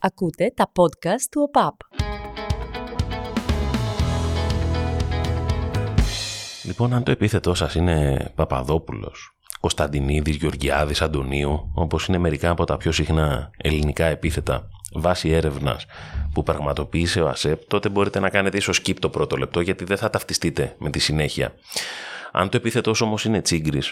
Ακούτε τα podcast του ΟΠΑΠ. Λοιπόν, αν το επίθετό σας είναι Παπαδόπουλος, Κωνσταντινίδης, Γεωργιάδης, Αντωνίου, όπως είναι μερικά από τα πιο συχνά ελληνικά επίθετα βάσει έρευνας που πραγματοποίησε ο ΑΣΕΠ, τότε μπορείτε να κάνετε ίσως skip το πρώτο λεπτό γιατί δεν θα ταυτιστείτε με τη συνέχεια. Αν το επίθετο όμως είναι τσίγκρι,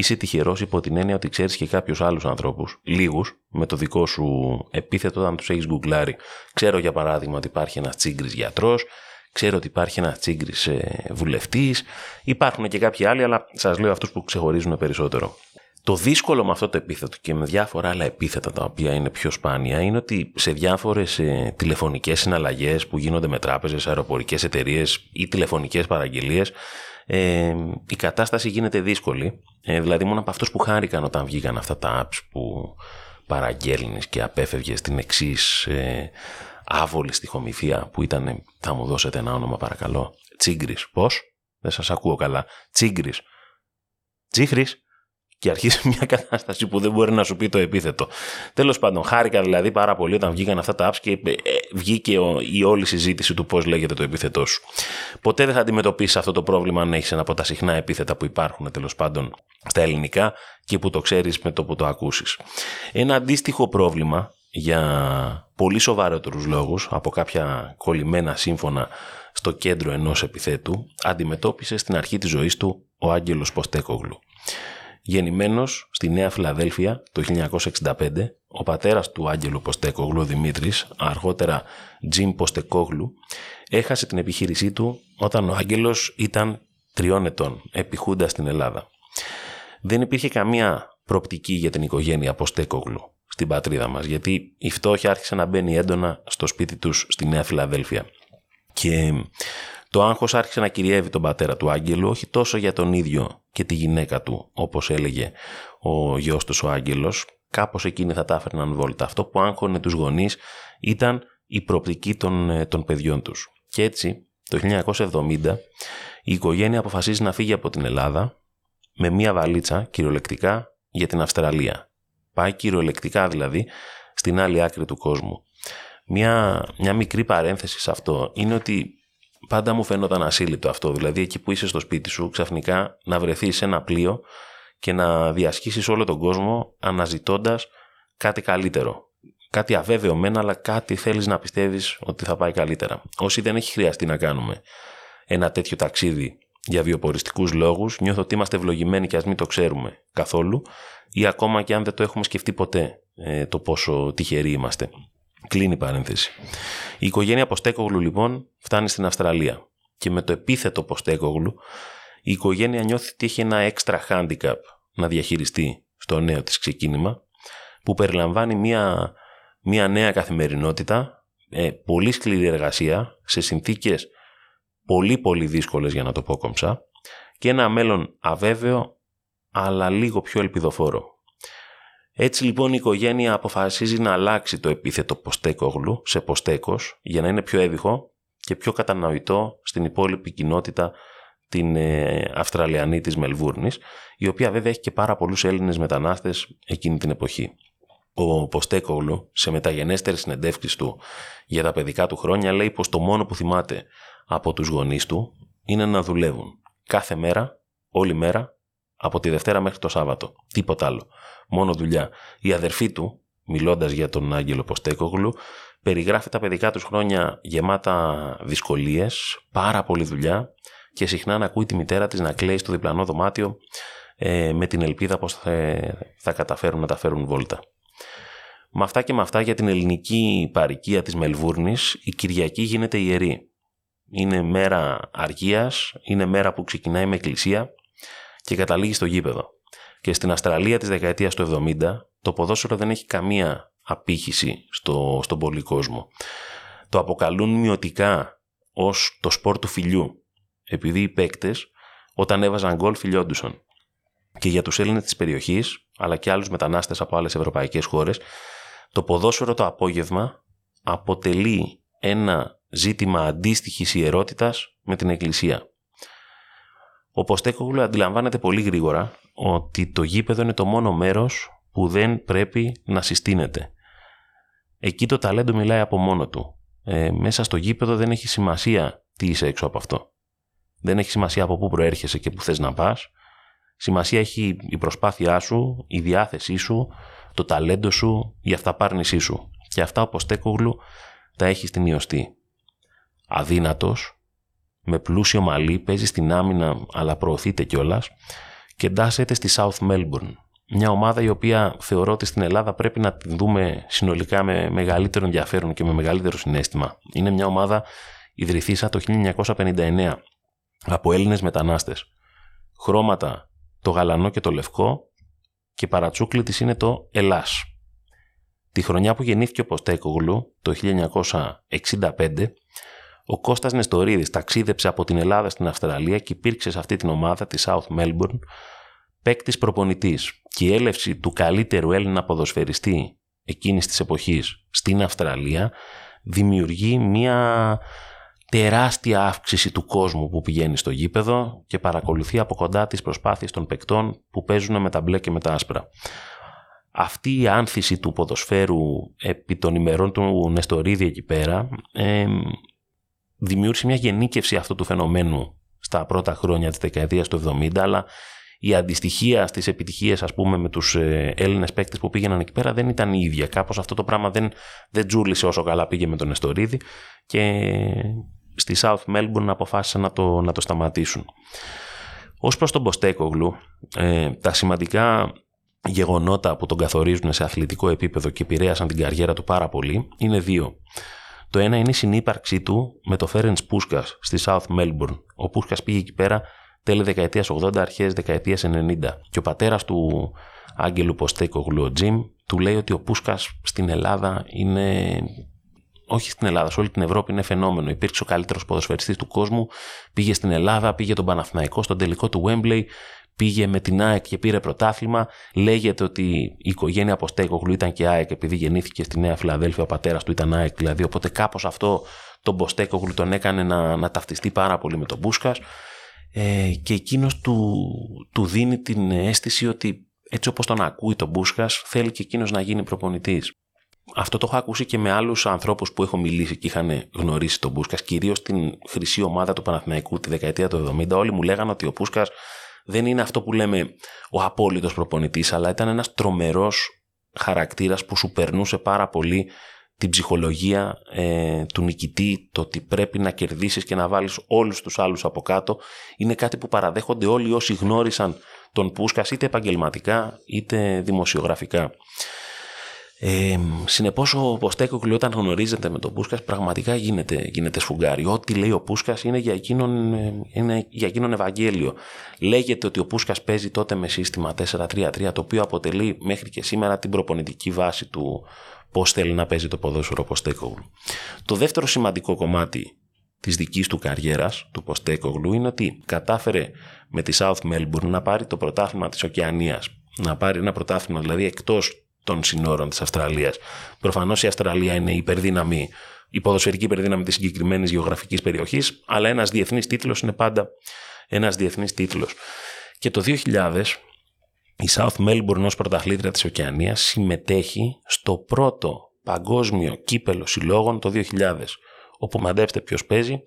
είσαι τυχερός υπό την έννοια ότι ξέρεις και κάποιους άλλους ανθρώπους, λίγους, με το δικό σου επίθετο όταν τους έχεις γκουγκλάρει. Ξέρω για παράδειγμα ότι υπάρχει ένας τσίγκρις γιατρός, ξέρω ότι υπάρχει ένας τσίγκρις ε, βουλευτής, υπάρχουν και κάποιοι άλλοι, αλλά σας λέω αυτούς που ξεχωρίζουν περισσότερο. Το δύσκολο με αυτό το επίθετο και με διάφορα άλλα επίθετα τα οποία είναι πιο σπάνια είναι ότι σε διάφορες ε, τηλεφωνικές συναλλαγές που γίνονται με τράπεζες, αεροπορικές εταιρείες ή τηλεφωνικές παραγγελίες, ε, η κατάσταση γίνεται δύσκολη. Ε, δηλαδή, μόνο από αυτούς που χάρηκαν όταν βγήκαν αυτά τα apps που παραγγέλνεις και απέφευγες την εξής ε, άβολη στοιχομηθεία που ήταν. Θα μου δώσετε ένα όνομα, παρακαλώ. Τσίγκρις. Πώς; Δεν σας ακούω καλά. Τσίγκρις. Τσίχρη και αρχίζει μια κατάσταση που δεν μπορεί να σου πει το επίθετο. Τέλος πάντων, χάρηκα δηλαδή πάρα πολύ όταν βγήκαν αυτά τα apps και ε, βγήκε η όλη συζήτηση του πώς λέγεται το επίθετό σου. Ποτέ δεν θα αντιμετωπίσεις αυτό το πρόβλημα αν έχεις ένα από τα συχνά επίθετα που υπάρχουν τέλος πάντων στα ελληνικά και που το ξέρεις με το που το ακούσεις. Ένα αντίστοιχο πρόβλημα για πολύ σοβαρότερους λόγους από κάποια κολλημένα σύμφωνα στο κέντρο ενός επιθέτου αντιμετώπισε στην αρχή της ζωής του ο Άγγελος Ποστέκογλου. Γεννημένος στη Νέα Φιλαδέλφια το 1965, ο πατέρας του Άγγελου Ποστέκογλου, Δημήτρης, αργότερα Τζιμ Ποστεκόγλου, έχασε την επιχείρησή του όταν ο Άγγελος ήταν τριών ετών, επιχούντα στην Ελλάδα. Δεν υπήρχε καμία προπτική για την οικογένεια Ποστέκογλου στην πατρίδα μας, γιατί η φτώχεια άρχισε να μπαίνει έντονα στο σπίτι τους στη Νέα Φιλαδέλφια. Και το άγχος άρχισε να κυριεύει τον πατέρα του Άγγελου, όχι τόσο για τον ίδιο και τη γυναίκα του, όπως έλεγε ο γιος του ο Άγγελος, κάπως εκείνοι θα τα έφερναν βόλτα. Αυτό που άγχωνε τους γονείς ήταν η προοπτική των, ε, των παιδιών τους. Και έτσι, το 1970, η οικογένεια αποφασίζει να φύγει από την Ελλάδα με μία βαλίτσα, κυριολεκτικά, για την Αυστραλία. Πάει κυριολεκτικά δηλαδή στην άλλη άκρη του κόσμου. Μια, μια μικρή παρένθεση σε αυτό είναι ότι πάντα μου φαίνονταν ασύλληπτο αυτό. Δηλαδή, εκεί που είσαι στο σπίτι σου, ξαφνικά να βρεθείς σε ένα πλοίο και να διασχίσεις όλο τον κόσμο αναζητώντας κάτι καλύτερο. Κάτι αβέβαιο μένα, αλλά κάτι θέλεις να πιστεύεις ότι θα πάει καλύτερα. Όσοι δεν έχει χρειαστεί να κάνουμε ένα τέτοιο ταξίδι για βιοποριστικούς λόγους, νιώθω ότι είμαστε ευλογημένοι και ας μην το ξέρουμε καθόλου, ή ακόμα και αν δεν το έχουμε σκεφτεί ποτέ ε, το πόσο τυχεροί είμαστε. Κλείνει η παρένθεση. Η οικογένεια Ποστέκογλου λοιπόν φτάνει στην Αυστραλία και με το επίθετο Ποστέκογλου η οικογένεια νιώθει ότι έχει ένα έξτρα handicap να διαχειριστεί στο νέο της ξεκίνημα που περιλαμβάνει μια, μια νέα καθημερινότητα, ε, πολύ σκληρή εργασία σε συνθήκες πολύ πολύ δύσκολες για να το πω κομψά και ένα μέλλον αβέβαιο αλλά λίγο πιο ελπιδοφόρο. Έτσι λοιπόν η οικογένεια αποφασίζει να αλλάξει το επίθετο ποστέκογλου σε ποστέκος για να είναι πιο έβυχο και πιο κατανοητό στην υπόλοιπη κοινότητα την ε, Αυστραλιανή της Μελβούρνης, η οποία βέβαια έχει και πάρα πολλούς Έλληνες μετανάστες εκείνη την εποχή. Ο Ποστέκογλου σε μεταγενέστερες συνεντεύξεις του για τα παιδικά του χρόνια λέει πως το μόνο που θυμάται από τους γονείς του είναι να δουλεύουν κάθε μέρα, όλη μέρα, από τη Δευτέρα μέχρι το Σάββατο. Τίποτα άλλο μόνο δουλειά. Η αδερφή του, μιλώντας για τον Άγγελο Ποστέκογλου, περιγράφει τα παιδικά τους χρόνια γεμάτα δυσκολίες, πάρα πολλή δουλειά και συχνά να ακούει τη μητέρα της να κλαίει στο διπλανό δωμάτιο ε, με την ελπίδα πως θα, θα καταφέρουν να τα φέρουν βόλτα. Με αυτά και με αυτά για την ελληνική παροικία της Μελβούρνης η Κυριακή γίνεται ιερή. Είναι μέρα αργίας, είναι μέρα που ξεκινάει με εκκλησία και καταλήγει στο γήπεδο. Και στην Αυστραλία της δεκαετίας του 70 το ποδόσφαιρο δεν έχει καμία απήχηση στο, στον πολύ κόσμο. Το αποκαλούν μειωτικά ως το σπορ του φιλιού, επειδή οι παίκτες όταν έβαζαν γκολ φιλιόντουσαν. Και για τους Έλληνες της περιοχής, αλλά και άλλους μετανάστες από άλλες ευρωπαϊκές χώρες, το ποδόσφαιρο το απόγευμα αποτελεί ένα ζήτημα αντίστοιχης ιερότητας με την Εκκλησία. Ο Ποστέκογλου αντιλαμβάνεται πολύ γρήγορα ότι το γήπεδο είναι το μόνο μέρος που δεν πρέπει να συστήνεται. εκεί το ταλέντο μιλάει από μόνο του. Ε, μέσα στο γήπεδο δεν έχει σημασία τι είσαι έξω από αυτό. Δεν έχει σημασία από πού προέρχεσαι και πού θες να πας. Σημασία έχει η προσπάθειά σου, η διάθεσή σου, το ταλέντο σου, η αυταπάρνησή σου. Και αυτά όπως Τέκογλου τα έχει στην ιωστή. Αδύνατος, με πλούσιο μαλλί, παίζει στην άμυνα αλλά προωθείται κιόλας και εντάσσεται στη South Melbourne. Μια ομάδα η οποία θεωρώ ότι στην Ελλάδα πρέπει να την δούμε συνολικά με μεγαλύτερο ενδιαφέρον και με μεγαλύτερο συνέστημα. Είναι μια ομάδα ιδρυθήσα το 1959 από Έλληνες μετανάστες. Χρώματα το γαλανό και το λευκό και παρατσούκλι της είναι το Ελλάς. Τη χρονιά που γεννήθηκε ο Ποστέκογλου, το 1965, ο Κώστας Νεστορίδης ταξίδεψε από την Ελλάδα στην Αυστραλία και υπήρξε σε αυτή την ομάδα της South Melbourne παίκτης προπονητής και η έλευση του καλύτερου Έλληνα ποδοσφαιριστή εκείνης της εποχής στην Αυστραλία δημιουργεί μια τεράστια αύξηση του κόσμου που πηγαίνει στο γήπεδο και παρακολουθεί από κοντά τις προσπάθειες των παικτών που παίζουν με τα μπλε και με τα άσπρα. Αυτή η άνθηση του ποδοσφαίρου επί των ημερών του Νεστορίδη εκεί πέρα ε, δημιούργησε μια γενίκευση αυτού του φαινομένου στα πρώτα χρόνια της δεκαετίας του 70 αλλά η αντιστοιχία στις επιτυχίες ας πούμε με τους ε, Έλληνες παίκτες που πήγαιναν εκεί πέρα δεν ήταν η ίδια. Κάπως αυτό το πράγμα δεν, δεν τζούλησε όσο καλά πήγε με τον Νεστορίδη και στη South Melbourne αποφάσισαν να το, να το σταματήσουν. Ως προς τον Μποστέκογλου, ε, τα σημαντικά γεγονότα που τον καθορίζουν σε αθλητικό επίπεδο και επηρέασαν την καριέρα του πάρα πολύ είναι δύο. Το ένα είναι η συνύπαρξή του με το Φέρενς Πούσκας στη South Melbourne. Ο Πούσκας πήγε εκεί πέρα τέλη δεκαετίας 80, αρχές δεκαετίας 90. Και ο πατέρας του Άγγελου Ποστέκογλου, ο Τζιμ, του λέει ότι ο Πούσκας στην Ελλάδα είναι όχι στην Ελλάδα, σε όλη την Ευρώπη είναι φαινόμενο. Υπήρξε ο καλύτερος ποδοσφαιριστής του κόσμου, πήγε στην Ελλάδα, πήγε τον Παναθηναϊκό στον τελικό του Wembley, πήγε με την ΑΕΚ και πήρε πρωτάθλημα. Λέγεται ότι η οικογένεια Ποστέκογλου ήταν και ΑΕΚ επειδή γεννήθηκε στη Νέα Φιλαδέλφια, ο πατέρας του ήταν ΑΕΚ δηλαδή. Οπότε κάπως αυτό τον Ποστέκογλου τον έκανε να, να ταυτιστεί πάρα πολύ με τον Μπούσκας. Ε, και εκείνος του, του δίνει την αίσθηση ότι έτσι όπως τον ακούει τον Μπούσκας θέλει και εκείνος να γίνει προπονητής αυτό το έχω ακούσει και με άλλους ανθρώπους που έχω μιλήσει και είχαν γνωρίσει τον Πούσκα, κυρίως την χρυσή ομάδα του Παναθηναϊκού τη δεκαετία του 70. Όλοι μου λέγανε ότι ο Πούσκα δεν είναι αυτό που λέμε ο απόλυτος προπονητής, αλλά ήταν ένας τρομερός χαρακτήρας που σου περνούσε πάρα πολύ την ψυχολογία ε, του νικητή, το ότι πρέπει να κερδίσεις και να βάλεις όλους τους άλλους από κάτω, είναι κάτι που παραδέχονται όλοι όσοι γνώρισαν τον Πούσκας είτε επαγγελματικά είτε δημοσιογραφικά. Ε, Συνεπώς, ο Ποστέκοκλου όταν γνωρίζεται με τον Πούσκας πραγματικά γίνεται, γίνεται σφουγγάρι. Ό,τι λέει ο Πούσκας είναι, για εκείνον, είναι για εκείνον Ευαγγέλιο. Λέγεται ότι ο Πούσκας παίζει τότε με σύστημα 4-3-3, το οποίο αποτελεί μέχρι και σήμερα την προπονητική βάση του πώς θέλει να παίζει το ποδόσφαιρο Ποστέκογλου. Το δεύτερο σημαντικό κομμάτι της δικής του καριέρας, του Ποστέκογλου, είναι ότι κατάφερε με τη South Melbourne να πάρει το πρωτάθλημα της Οκεανίας. Να πάρει ένα πρωτάθλημα δηλαδή εκτός των συνόρων της Αυστραλίας. Προφανώς η Αυστραλία είναι υπερδύναμη, η ποδοσφαιρική υπερδύναμη της συγκεκριμένης γεωγραφικής περιοχής, αλλά ένας διεθνής τίτλος είναι πάντα ένας διεθνής τίτλος. Και το 2000 η South Melbourne ως πρωταθλήτρια της Οκεανίας συμμετέχει στο πρώτο παγκόσμιο κύπελο συλλόγων το 2000, όπου μαντέψτε ποιος παίζει,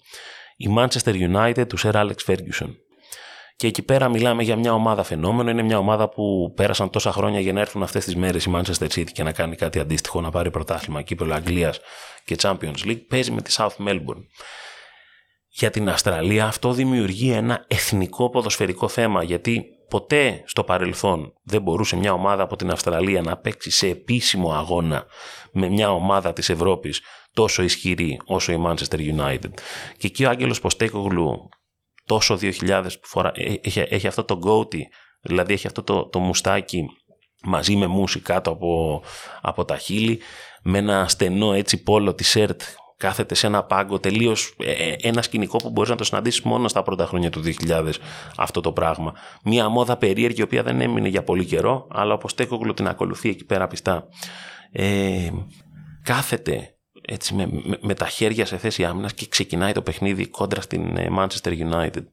η Manchester United του Sir Alex Ferguson. Και εκεί πέρα μιλάμε για μια ομάδα φαινόμενο. Είναι μια ομάδα που πέρασαν τόσα χρόνια για να έρθουν αυτές τις μέρες η Manchester City και να κάνει κάτι αντίστοιχο, να πάρει πρωτάθλημα, κύπελο Αγγλίας και Champions League. Παίζει με τη South Melbourne. Για την Αυστραλία αυτό δημιουργεί ένα εθνικό ποδοσφαιρικό θέμα γιατί ποτέ στο παρελθόν δεν μπορούσε μια ομάδα από την Αυστραλία να παίξει σε επίσημο αγώνα με μια ομάδα της Ευρώπης τόσο ισχυρή όσο η Manchester United. Και εκεί ο Άγγελος Ποστέκογλου τόσο 2000 που φορά, ε, έχει, έχει αυτό το γκότι, δηλαδή έχει αυτό το, το μουστάκι μαζί με μουσι κάτω από, από τα χείλη, με ένα στενό έτσι πόλο τη σερτ κάθεται σε ένα πάγκο τελείως ε, ε, ένα σκηνικό που μπορείς να το συναντήσεις μόνο στα πρώτα χρόνια του 2000 αυτό το πράγμα. Μία μόδα περίεργη, η οποία δεν έμεινε για πολύ καιρό, αλλά όπως Τέκογλου την ακολουθεί εκεί πέρα πιστά. Ε, κάθεται έτσι με, με, τα χέρια σε θέση άμυνας και ξεκινάει το παιχνίδι κόντρα στην ε, Manchester United.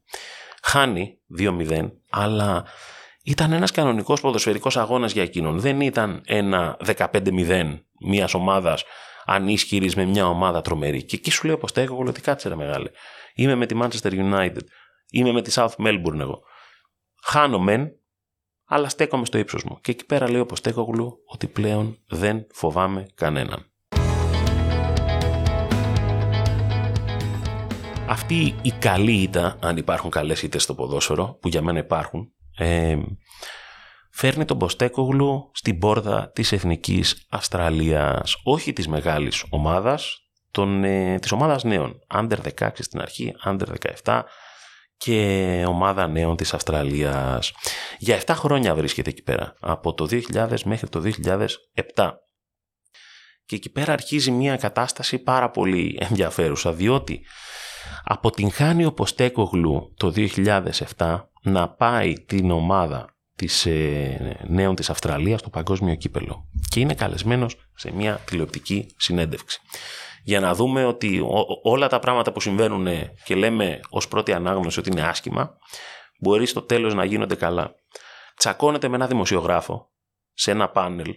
Χάνει 2-0, αλλά ήταν ένας κανονικός ποδοσφαιρικός αγώνας για εκείνον. Δεν ήταν ένα 15-0 μιας ομάδας αν ισχυρεί με μια ομάδα τρομερή. Και εκεί σου λέει ο Ποστέκογλου ότι κάτσε ρε μεγάλε. Είμαι με τη Manchester United. Είμαι με τη South Melbourne εγώ. Χάνω μεν, αλλά στέκομαι στο ύψος μου. Και εκεί πέρα λέει ο Ποστέκογλου ότι πλέον δεν φοβάμαι κανέναν. Αυτή η καλή ήττα, αν υπάρχουν καλές ήττες στο ποδόσφαιρο, που για μένα υπάρχουν, ε, φέρνει τον Ποστέκογλου στην πόρδα της Εθνικής Αυστραλίας. Όχι της μεγάλης ομάδας, των, ε, της ομάδας νέων. Under 16 στην αρχή, Under 17 και ομάδα νέων της Αυστραλίας. Για 7 χρόνια βρίσκεται εκεί πέρα, από το 2000 μέχρι το 2007. Και εκεί πέρα αρχίζει μια κατάσταση πάρα πολύ ενδιαφέρουσα, διότι αποτυγχάνει ο Ποστέκογλου το 2007 να πάει την ομάδα της ε, νέων της Αυστραλίας στο παγκόσμιο κύπελο και είναι καλεσμένος σε μια τηλεοπτική συνέντευξη για να δούμε ότι όλα τα πράγματα που συμβαίνουν και λέμε ως πρώτη ανάγνωση ότι είναι άσχημα μπορεί στο τέλος να γίνονται καλά. Τσακώνεται με ένα δημοσιογράφο σε ένα πάνελ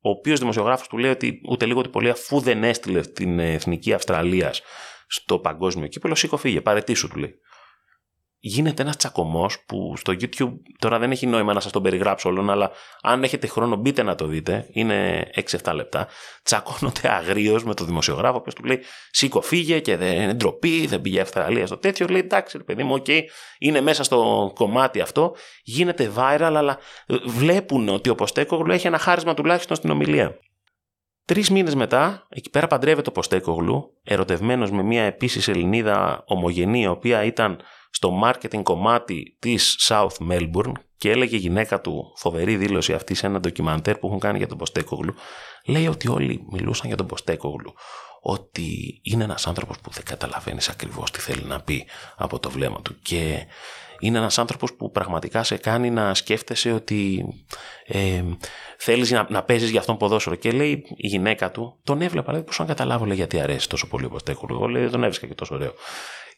ο οποίος δημοσιογράφος του λέει ότι ούτε λίγο ούτε πολύ αφού δεν έστειλε την εθνική Αυστραλίας στο παγκόσμιο κύπελο, σήκω φύγε, παρετήσου του λέει γίνεται ένας τσακωμός που στο YouTube τώρα δεν έχει νόημα να σας τον περιγράψω όλον, αλλά αν έχετε χρόνο μπείτε να το δείτε. Είναι 6-7 λεπτά. Τσακώνονται αγρίως με τον δημοσιογράφο, που του λέει Σήκω, φύγε και δεν είναι ντροπή, δεν πήγε Αυστραλία στο τέτοιο. Λέει εντάξει, παιδί μου, okay, είναι μέσα στο κομμάτι αυτό. Γίνεται viral, αλλά βλέπουν ότι ο Ποστέκογλου έχει ένα χάρισμα τουλάχιστον στην ομιλία. Τρεις μήνες μετά, εκεί πέρα παντρεύεται ο Ποστέκογλου, ερωτευμένος με μια επίσης Ελληνίδα ομογενή, η οποία ήταν στο marketing κομμάτι της South Melbourne και έλεγε η γυναίκα του φοβερή δήλωση αυτή σε ένα ντοκιμαντέρ που έχουν κάνει για τον Ποστέκογλου. Λέει ότι όλοι μιλούσαν για τον Ποστέκογλου. Ότι είναι ένας άνθρωπος που δεν καταλαβαίνεις ακριβώς τι θέλει να πει από το βλέμμα του. Και είναι ένας άνθρωπος που πραγματικά σε κάνει να σκέφτεσαι ότι ε, θέλεις να, να παίζεις για αυτόν ποδόσφαιρο. Και λέει η γυναίκα του, τον έβλεπα, λέει, πώς να καταλάβω λέει, γιατί αρέσει τόσο πολύ ο Ποστέκογλου. Εγώ λέει, τον έβρισκα και τόσο ωραίο.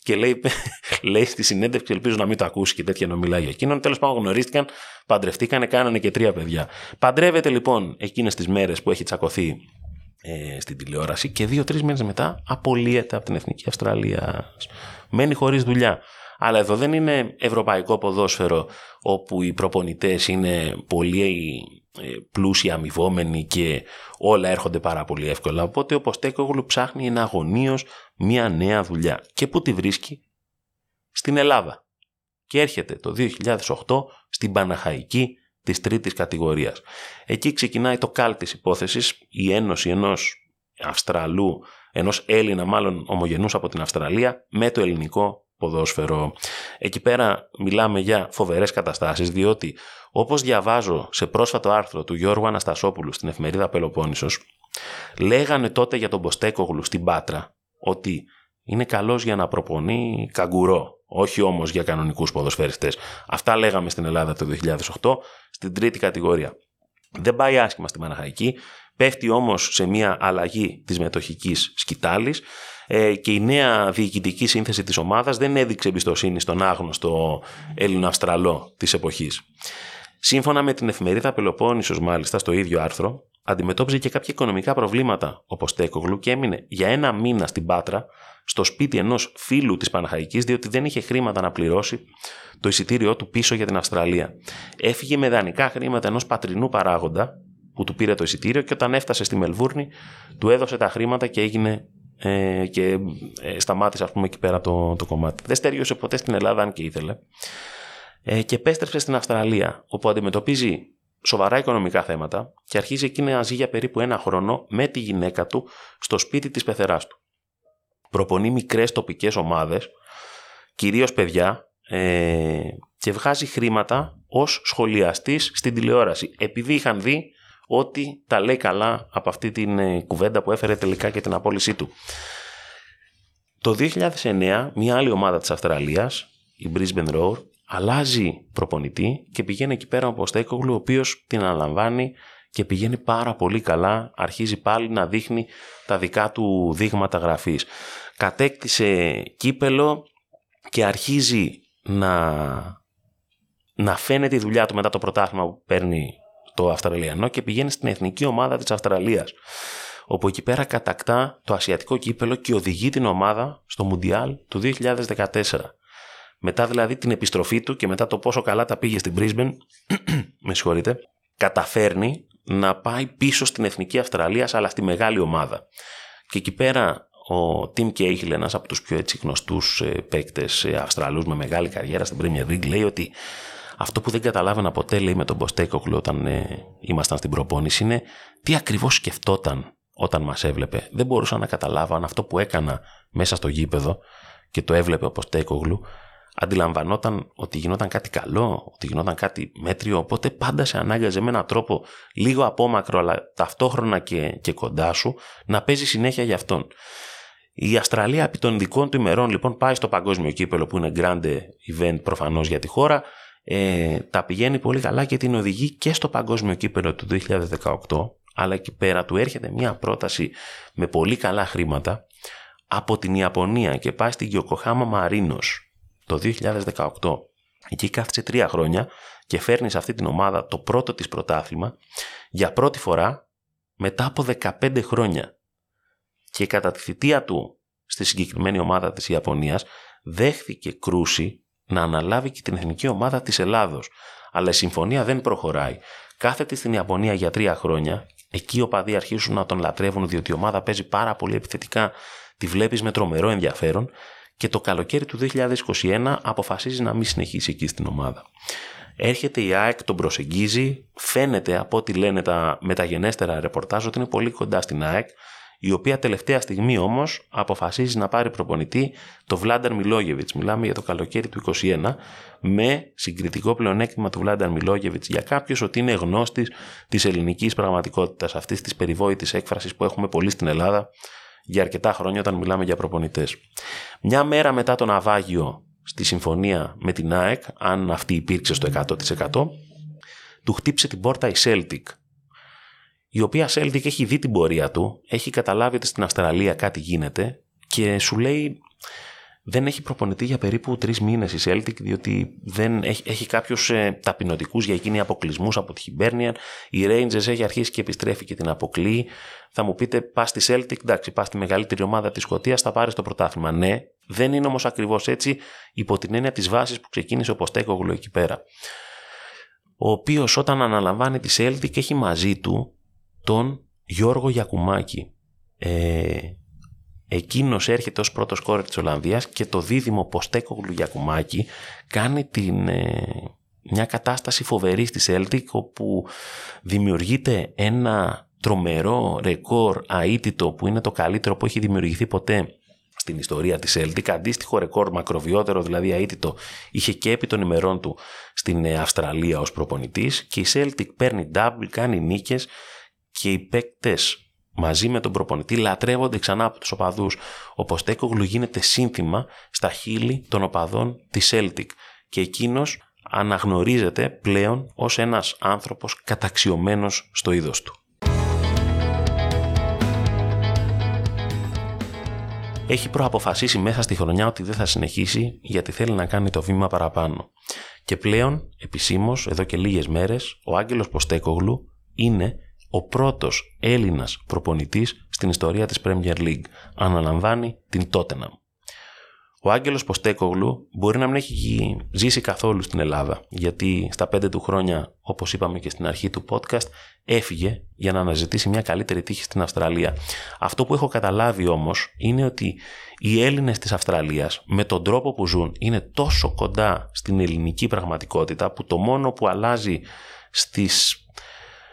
Και λέει, λέει στη συνέντευξη, ελπίζω να μην το ακούσει και τέτοια να μιλάει για εκείνον. Τέλος πάντων, γνωρίστηκαν, παντρευτήκανε, κάνανε και τρία παιδιά. Παντρεύεται λοιπόν εκείνες τις μέρες που έχει τσακωθεί ε, στην τηλεόραση και δύο-τρεις μέρες μετά απολύεται από την Εθνική Αυστραλίας. Μένει χωρίς δουλειά. Αλλά εδώ δεν είναι ευρωπαϊκό ποδόσφαιρο όπου οι προπονητές είναι πολύ ε, πλούσιοι αμοιβόμενοι και όλα έρχονται πάρα πολύ εύκολα. Οπότε ο Ποστέκογλου ψάχνει εναγωνίως μια νέα δουλειά. Και πού τη βρίσκει; Στην Ελλάδα. Και έρχεται το 2008 στην Παναχαϊκή της τρίτης κατηγορίας. Εκεί ξεκινάει το κάλ της υπόθεσης, η ένωση ενός Αυστραλού, ενός Έλληνα μάλλον ομογενούς από την Αυστραλία με το ελληνικό ποδόσφαιρο. Εκεί πέρα μιλάμε για φοβερές καταστάσεις διότι όπως διαβάζω σε πρόσφατο άρθρο του Γιώργου Αναστασόπουλου στην εφημερίδα Πελοπόννησος λέγανε τότε για τον Ποστέκογλου στην Πάτρα ότι είναι καλός για να προπονεί καγκουρό, όχι όμως για κανονικούς ποδοσφαιριστές. Αυτά λέγαμε στην Ελλάδα το 2008 στην τρίτη κατηγορία. Δεν πάει άσχημα στη Μαναχαϊκή, πέφτει όμως σε μια αλλαγή της μετοχικής σκητάλης ε, και η νέα διοικητική σύνθεση της ομάδας δεν έδειξε εμπιστοσύνη στον άγνωστο Έλληνο-Αυστραλό της εποχής. Σύμφωνα με την εφημερίδα Πελοπόννησος μάλιστα στο ίδιο άρθρο, αντιμετώπιζε και κάποια οικονομικά προβλήματα ο Ποστέκογλου και έμεινε για ένα μήνα στην Πάτρα στο σπίτι ενός φίλου της Παναχαϊκής, διότι δεν είχε χρήματα να πληρώσει το εισιτήριό του πίσω για την Αυστραλία. Έφυγε με δανεικά χρήματα ενός πατρινού παράγοντα που του πήρε το εισιτήριο και όταν έφτασε στη Μελβούρνη του έδωσε τα χρήματα και έγινε ε, και ε, σταμάτησε ας πούμε εκεί πέρα το, το κομμάτι. Δεν στεριώσε ποτέ στην Ελλάδα αν και ήθελε ε, και επέστρεψε στην Αυστραλία όπου αντιμετωπίζει σοβαρά οικονομικά θέματα και αρχίζει εκείνη να ζει για περίπου ένα χρόνο με τη γυναίκα του στο σπίτι της πεθεράς του. Προπονεί μικρές τοπικές ομάδες, κυρίως παιδιά, ε, και βγάζει χρήματα ως σχολιαστής στην τηλεόραση. Επειδή είχαν δει ότι τα λέει καλά από αυτή την ε, κουβέντα που έφερε τελικά και την απόλυσή του. Το 2009 μια άλλη ομάδα της Αυστραλίας, η Brisbane Roar, αλλάζει προπονητή και πηγαίνει εκεί πέρα ο Ποστέκογλου, ο οποίος την αναλαμβάνει και πηγαίνει πάρα πολύ καλά, αρχίζει πάλι να δείχνει τα δικά του δείγματα γραφής. Κατέκτησε κύπελο και αρχίζει να, να φαίνεται η δουλειά του μετά το πρωτάθλημα που παίρνει το Αυστραλιανό και πηγαίνει στην εθνική ομάδα της Αυστραλίας. όπου εκεί πέρα κατακτά το ασιατικό κύπελο και οδηγεί την ομάδα στο Μουντιάλ του 2014. Μετά δηλαδή την επιστροφή του και μετά το πόσο καλά τα πήγε στην Brisbane, με συγχωρείτε, καταφέρνει να πάει πίσω στην Εθνική Αυστραλία αλλά στη μεγάλη ομάδα. Και εκεί πέρα ο Tim Cahill, ένας από τους πιο έτσι γνωστούς ε, παίκτες ε, Αυστραλούς με μεγάλη καριέρα στην Premier League, λέει ότι αυτό που δεν καταλάβαινα ποτέ λέει με τον Μποστέκοκλου όταν ε, ήμασταν στην προπόνηση είναι τι ακριβώς σκεφτόταν όταν μας έβλεπε. Δεν μπορούσα να καταλάβω αν αυτό που έκανα μέσα στο γήπεδο και το έβλεπε ο Μποστέκοκλου αντιλαμβανόταν ότι γινόταν κάτι καλό, ότι γινόταν κάτι μέτριο, οπότε πάντα σε ανάγκαζε με έναν τρόπο λίγο απόμακρο αλλά ταυτόχρονα και, και κοντά σου να παίζει συνέχεια για αυτόν. Η Αυστραλία επί των δικών του ημερών λοιπόν πάει στο παγκόσμιο κύπελο που είναι grande event προφανώς για τη χώρα ε, τα πηγαίνει πολύ καλά και την οδηγεί και στο παγκόσμιο κύπελο του 2018 αλλά εκεί πέρα του έρχεται μια πρόταση με πολύ καλά χρήματα από την Ιαπωνία και πάει στην Γιοκοχάμα Μαρίνος το 2018. Εκεί κάθισε τρία χρόνια και φέρνει σε αυτή την ομάδα το πρώτο της πρωτάθλημα για πρώτη φορά μετά από 15 χρόνια. Και κατά τη θητεία του στη συγκεκριμένη ομάδα της Ιαπωνίας δέχθηκε κρούση να αναλάβει και την εθνική ομάδα της Ελλάδος. Αλλά η συμφωνία δεν προχωράει. Κάθεται στην Ιαπωνία για τρία χρόνια. Εκεί οι οπαδοί αρχίζουν να τον λατρεύουν διότι η ομάδα παίζει πάρα πολύ επιθετικά. Τη βλέπεις με τρομερό ενδιαφέρον και το καλοκαίρι του 2021 αποφασίζει να μην συνεχίσει εκεί στην ομάδα. Έρχεται η ΑΕΚ, τον προσεγγίζει, φαίνεται από ό,τι λένε τα μεταγενέστερα ρεπορτάζ ότι είναι πολύ κοντά στην ΑΕΚ, η οποία τελευταία στιγμή όμως αποφασίζει να πάρει προπονητή το Βλάνταρ Μιλόγεβιτς. Μιλάμε για το καλοκαίρι του 2021, με συγκριτικό πλεονέκτημα του Βλάνταρ Μιλόγεβιτς για κάποιος ότι είναι γνώστης της ελληνικής πραγματικότητας, αυτής της περιβόητης έκφρασης που έχουμε πολύ στην Ελλάδα για αρκετά χρόνια όταν μιλάμε για προπονητές. Μια μέρα μετά το ναυάγιο στη συμφωνία με την ΑΕΚ, αν αυτή υπήρξε στο 100%, του χτύπησε την πόρτα η Celtic, η οποία Celtic έχει δει την πορεία του, έχει καταλάβει ότι στην Αυστραλία κάτι γίνεται και σου λέει δεν έχει προπονητή για περίπου τρεις μήνες η Celtic, διότι δεν έχει, έχει κάποιους ε, ταπεινωτικούς για εκείνη αποκλεισμούς από τη Hibernian. Η Rangers έχει αρχίσει και επιστρέφει και την αποκλείει. Θα μου πείτε, πας στη Celtic, εντάξει, πας στη μεγαλύτερη ομάδα της Σκωτίας, θα πάρεις το πρωτάθλημα. Ναι, δεν είναι όμως ακριβώς έτσι υπό την έννοια της βάσης που ξεκίνησε ο Ποστέκογλου εκεί πέρα. Ο οποίος όταν αναλαμβάνει τη Celtic έχει μαζί του τον Γιώργο Γιακουμάκη. Ε, Εκείνος έρχεται ως πρώτος κόρη της Ολλανδίας και το δίδυμο Ποστέκογλου Γιακουμάκη κάνει την, ε, μια κατάσταση φοβερή στη Celtic όπου δημιουργείται ένα τρομερό ρεκόρ αίτητο που είναι το καλύτερο που έχει δημιουργηθεί ποτέ στην ιστορία της Celtic. Αντίστοιχο ρεκόρ μακροβιότερο, δηλαδή αίτητο, είχε και επί των ημερών του στην ε, Αυστραλία ως προπονητής και η Celtic παίρνει double, κάνει νίκες και οι παίκτες μαζί με τον προπονητή λατρεύονται ξανά από τους οπαδούς. Ο Ποστέκογλου γίνεται σύνθημα στα χείλη των οπαδών της Celtic και εκείνος αναγνωρίζεται πλέον ως ένας άνθρωπος καταξιωμένος στο είδος του. Έχει προαποφασίσει μέσα στη χρονιά ότι δεν θα συνεχίσει γιατί θέλει να κάνει το βήμα παραπάνω. Και πλέον, επισήμως, εδώ και λίγες μέρες, ο Άγγελος Ποστέκογλου είναι ο πρώτος Έλληνας προπονητής στην ιστορία της Premier League. Αναλαμβάνει την Tottenham. Ο Άγγελος Ποστέκογλου μπορεί να μην έχει ζήσει καθόλου στην Ελλάδα, γιατί στα πέντε του χρόνια, όπως είπαμε και στην αρχή του podcast, έφυγε για να αναζητήσει μια καλύτερη τύχη στην Αυστραλία. Αυτό που έχω καταλάβει όμως είναι ότι οι Έλληνες της Αυστραλίας με τον τρόπο που ζουν είναι τόσο κοντά στην ελληνική πραγματικότητα που το μόνο που αλλάζει στις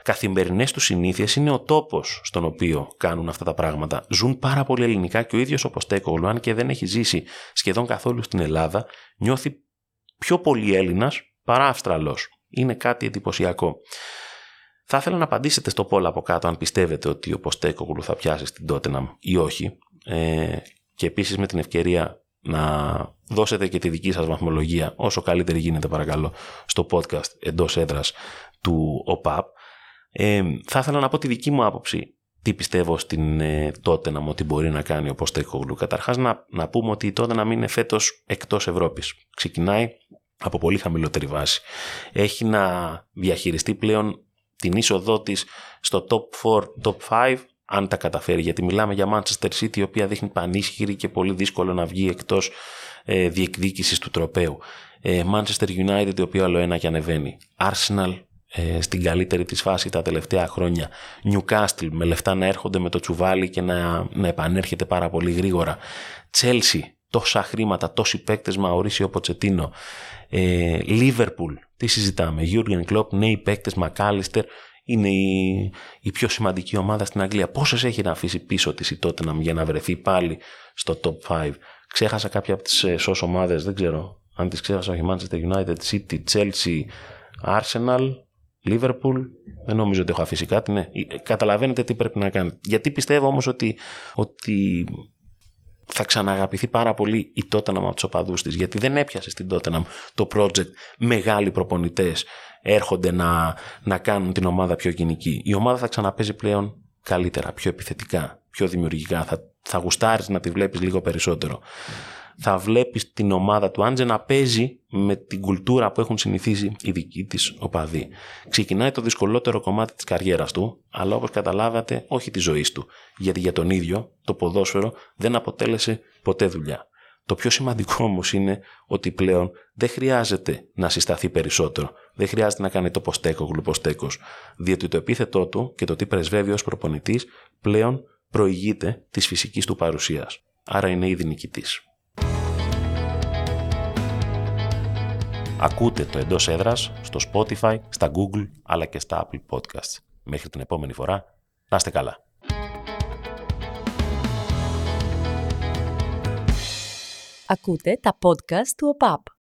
καθημερινές τους συνήθειες είναι ο τόπος στον οποίο κάνουν αυτά τα πράγματα. Ζουν πάρα πολύ ελληνικά και ο ίδιος ο Ποστέκογλου, αν και δεν έχει ζήσει σχεδόν καθόλου στην Ελλάδα, νιώθει πιο πολύ Έλληνας παρά Αυστραλός. Είναι κάτι εντυπωσιακό. Θα ήθελα να απαντήσετε στο πόλο από κάτω αν πιστεύετε ότι ο Ποστέκογλου θα πιάσει στην Τότεναμ ή όχι. Ε, και επίσης με την ευκαιρία να δώσετε και τη δική σας βαθμολογία όσο καλύτερη γίνεται παρακαλώ στο podcast εντός έδρας του ΟΠΑΠ ε, θα ήθελα να πω τη δική μου άποψη τι πιστεύω στην ε, τότε να μου ότι μπορεί να κάνει ο Ποστέκογλου. Καταρχάς, να, να πούμε ότι η τότε να μην είναι φέτος εκτός Ευρώπης. Ξεκινάει από πολύ χαμηλότερη βάση. Έχει να διαχειριστεί πλέον την είσοδό της στο top 4, top 5 αν τα καταφέρει. Γιατί μιλάμε για Manchester City, η οποία δείχνει πανίσχυρη και πολύ δύσκολο να βγει εκτός ε, διεκδίκησης του τροπέου. Ε, Manchester United, η οποία όλο ένα και ανεβαίνει. Arsenal, ε, στην καλύτερη της φάση τα τελευταία χρόνια. Newcastle με λεφτά να έρχονται με το τσουβάλι και να, να επανέρχεται πάρα πολύ γρήγορα. Chelsea, τόσα χρήματα, τόσοι παίκτες Μαωρίσιο Ποτσετίνο. Ε, Liverpool, τι συζητάμε. Jurgen Klopp, νέοι παίκτες, Μακάλιστερ, είναι η, η πιο σημαντική ομάδα στην Αγγλία. Πόσες έχει να αφήσει πίσω της η Tottenham για να βρεθεί πάλι στο top 5. Ξέχασα κάποια από τις ε, σως ομάδες, δεν ξέρω αν τις ξέχασα, όχι Manchester United, City, Chelsea, Arsenal, Liverpool, δεν νομίζω ότι έχω αφήσει κάτι. Ναι. Ε, καταλαβαίνετε τι πρέπει να κάνετε. Γιατί πιστεύω όμως ότι, ότι θα ξαναγαπηθεί πάρα πολύ η Tottenham από τους οπαδούς της. Γιατί δεν έπιασε στην Tottenham το project μεγάλοι προπονητές έρχονται να, να κάνουν την ομάδα πιο κοινική. Η ομάδα θα ξαναπέζει πλέον καλύτερα, πιο επιθετικά, πιο δημιουργικά. Θα, θα γουστάρεις να τη βλέπεις λίγο περισσότερο θα βλέπεις την ομάδα του Άντζε να παίζει με την κουλτούρα που έχουν συνηθίσει οι δικοί της οπαδοί. Ξεκινάει το δυσκολότερο κομμάτι της καριέρας του, αλλά όπως καταλάβατε όχι της ζωής του, γιατί για τον ίδιο το ποδόσφαιρο δεν αποτέλεσε ποτέ δουλειά. Το πιο σημαντικό όμως είναι ότι πλέον δεν χρειάζεται να συσταθεί περισσότερο. Δεν χρειάζεται να κάνει το ποστέκος γλουποστέκο. Διότι το επίθετό του και το τι πρεσβεύει ως προπονητής πλέον προηγείται της φυσικής του παρουσίας. Άρα είναι ήδη νικητής. Ακούτε το εντός έδρας στο Spotify, στα Google αλλά και στα Apple Podcasts. Μέχρι την επόμενη φορά, να είστε καλά. Ακούτε τα podcast του ΟΠΑΠ.